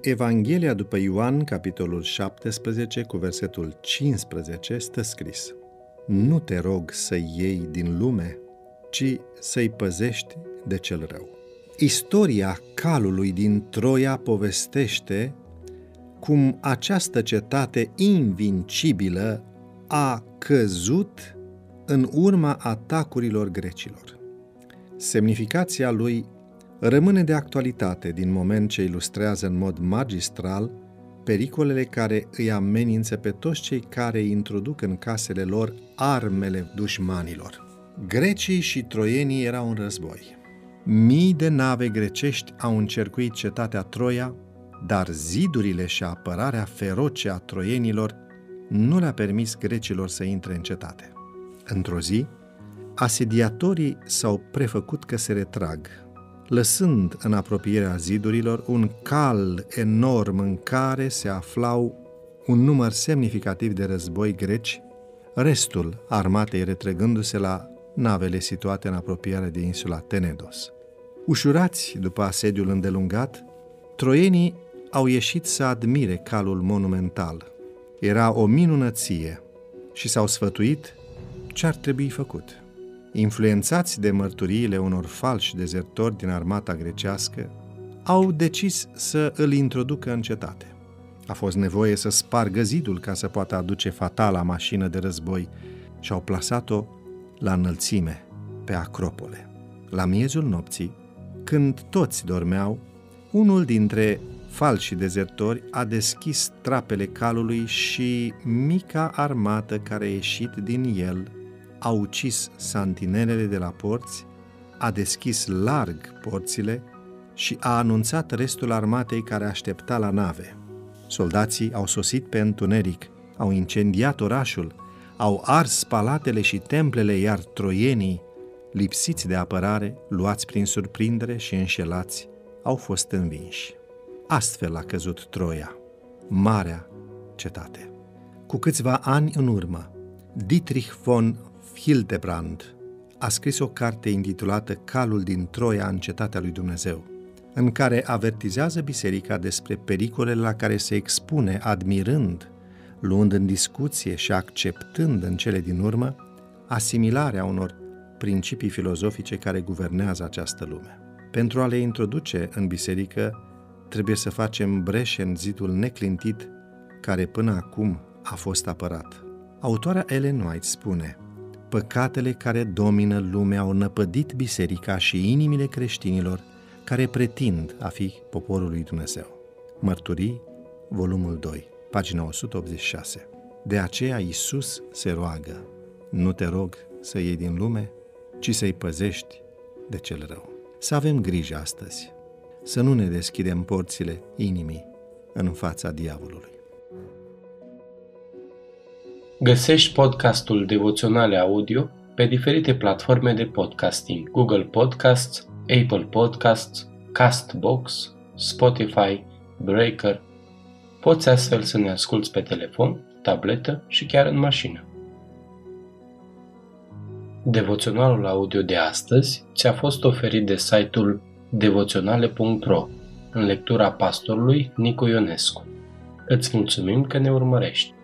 Evanghelia după Ioan, capitolul 17, cu versetul 15, stă scris Nu te rog să iei din lume, ci să-i păzești de cel rău. Istoria calului din Troia povestește cum această cetate invincibilă a căzut în urma atacurilor grecilor. Semnificația lui rămâne de actualitate din moment ce ilustrează în mod magistral pericolele care îi amenință pe toți cei care introduc în casele lor armele dușmanilor. Grecii și troienii erau în război. Mii de nave grecești au încercuit cetatea Troia, dar zidurile și apărarea feroce a troienilor nu le-a permis grecilor să intre în cetate. Într-o zi, asediatorii s-au prefăcut că se retrag, lăsând în apropierea zidurilor un cal enorm în care se aflau un număr semnificativ de război greci, restul armatei retrăgându-se la navele situate în apropiere de insula Tenedos. Ușurați după asediul îndelungat, troienii au ieșit să admire calul monumental. Era o minunăție și s-au sfătuit ce ar trebui făcut. Influențați de mărturiile unor falși dezertori din armata grecească, au decis să îl introducă în cetate. A fost nevoie să spargă zidul ca să poată aduce fatala mașină de război și au plasat-o la înălțime, pe acropole. La miezul nopții, când toți dormeau, unul dintre falși dezertori a deschis trapele calului și mica armată care a ieșit din el a ucis santinelele de la porți, a deschis larg porțile și a anunțat restul armatei care aștepta la nave. Soldații au sosit pe întuneric, au incendiat orașul, au ars palatele și templele, iar troienii, lipsiți de apărare, luați prin surprindere și înșelați, au fost învinși. Astfel a căzut Troia, marea cetate. Cu câțiva ani în urmă, Dietrich von Hildebrand a scris o carte intitulată Calul din Troia în cetatea lui Dumnezeu, în care avertizează biserica despre pericolele la care se expune admirând, luând în discuție și acceptând în cele din urmă asimilarea unor principii filozofice care guvernează această lume. Pentru a le introduce în biserică, trebuie să facem breșe în zidul neclintit care până acum a fost apărat. Autoarea Ellen White spune – păcatele care domină lumea au năpădit biserica și inimile creștinilor care pretind a fi poporul lui Dumnezeu. Mărturii, volumul 2, pagina 186. De aceea Isus se roagă, nu te rog să iei din lume, ci să-i păzești de cel rău. Să avem grijă astăzi, să nu ne deschidem porțile inimii în fața diavolului. Găsești podcastul Devoționale Audio pe diferite platforme de podcasting, Google Podcasts, Apple Podcasts, Castbox, Spotify, Breaker. Poți astfel să ne asculți pe telefon, tabletă și chiar în mașină. Devoționalul audio de astăzi ți-a fost oferit de site-ul devoționale.ro în lectura pastorului Nicu Ionescu. Îți mulțumim că ne urmărești!